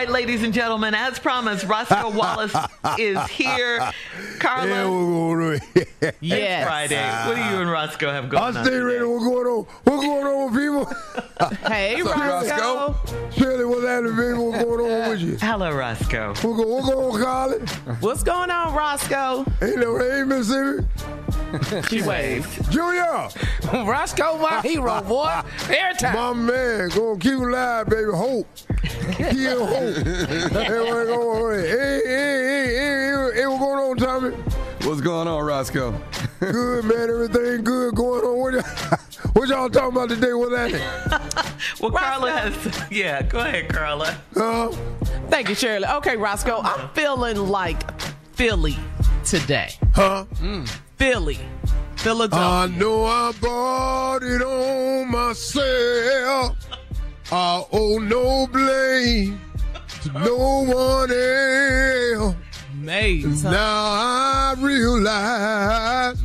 Right, ladies and gentlemen, as promised, Roscoe Wallace is here. Carla, Yeah, what's it's Friday. What do you and Roscoe have going on? I on? stay ready. today? What's going on? What's going on, people? Hey, What's up, Roscoe. Shirley, what's happening, baby? What's going on with you? Hello, Roscoe. What's going, on, Carly? What's going on, Roscoe? Hey, no, hey, Mississippi. She waved. Junior, Roscoe, my hero, boy. Airtime. my man, gonna keep him alive, baby. Hope. Kill hope. hey, what's going on? Hey, hey, hey, hey, hey, hey, what's going on, Tommy? What's going on, Roscoe? Good, man. Everything good going on. What y'all, what y'all talking about today? What's happening? Well, Carla has. Yeah, go ahead, Carla. Huh? Thank you, Shirley. Okay, Roscoe, I'm feeling like Philly today. Huh? Mm. Philly. Philadelphia. I know I bought it on myself. I owe no blame to no one else. Maze. Now I realize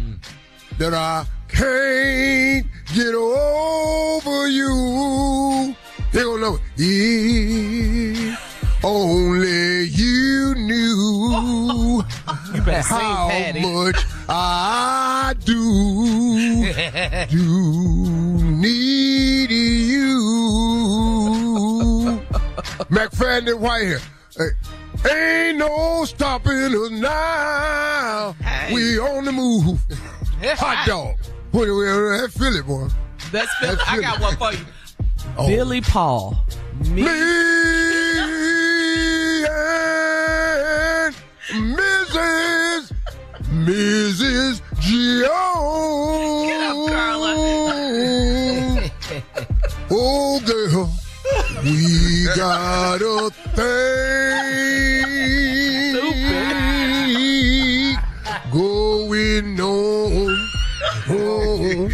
that I can't get over you. They don't know. If only you knew better how Patti. much I do, do need you. McFadden Whitehead. Hey, ain't no stopping us now. We on the move. Hot dog. What do we that Philly boy? That's Philly. That's I got one for you. Oh. Billy Paul. Me. Me Mrs. Jones. Get up, Carla. oh, girl, we got a thing going on. Oh,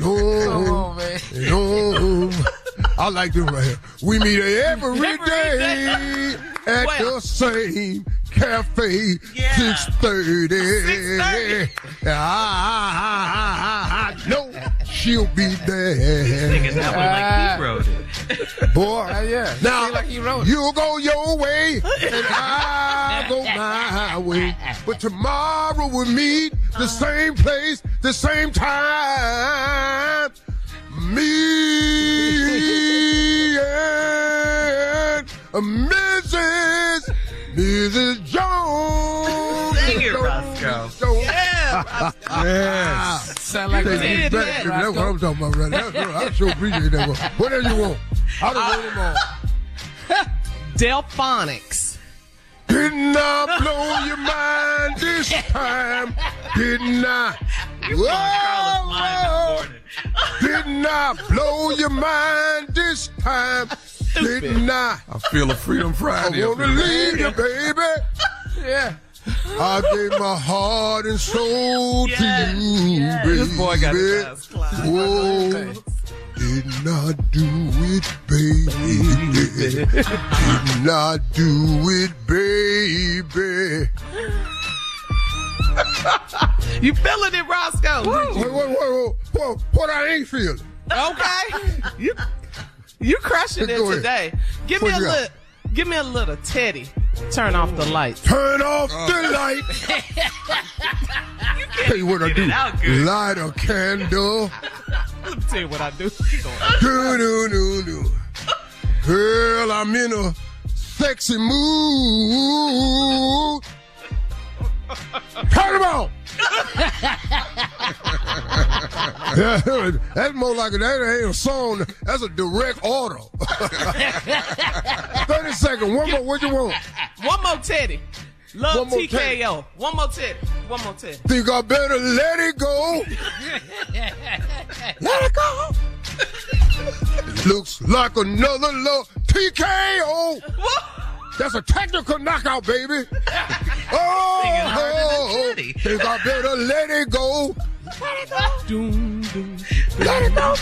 no, no. I like this right here. We meet every day at Well. the same cafe, Yeah. six thirty. 6:30. I know she'll be there. Singing that one like he ah. wrote it. Boy, uh, yeah. now like he wrote it. you go your way and I go my way. But tomorrow we'll meet the uh-huh. same place, the same time. Me and Mrs. Mrs. Jones. yes. Sound like get kid, back. That's what I'm talking about, right? That's, I sure appreciate that one. Whatever you want. I don't want them all. Delfonics. Didn't I blow your mind this time? Didn't I? Whoa, whoa. Didn't I blow your mind this time? Didn't I? I feel a Freedom Friday. up wanna leave you, baby. Yeah. I gave my heart and soul to you, baby. This boy got his ass clapped. Whoa. Did not do it, baby. Did not do it, baby. You feeling it, Roscoe? Wait, wait, wait, wait, wait. What I ain't feeling? Okay. You you crushing it today. Give me a little give me a little Teddy. Turn off the lights. Turn off the uh. light. Tell you what I do. Light a candle. Let me tell you what I do. Do, do, do, do. Girl, I'm in a sexy mood. Turn them on. That's more like a, that ain't a song. That's a direct order. 30 seconds. One more. What you want? One more Teddy. Love One TKO. One more Teddy. One more Teddy. Think I better let it go. let it go. Looks like another low TKO. That's a technical knockout, baby. Oh, harder oh, oh. think I better let it go. Doom, doom. Let it go.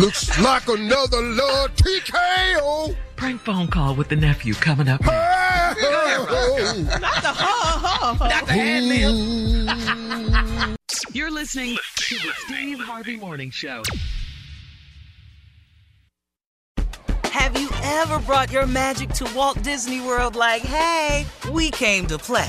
Looks like another low TKO. Prank phone call with the nephew coming up. Oh, Not the ha ha. Not the hand. You're listening to the Steve Harvey Morning Show. Have you ever brought your magic to Walt Disney World like, hey, we came to play?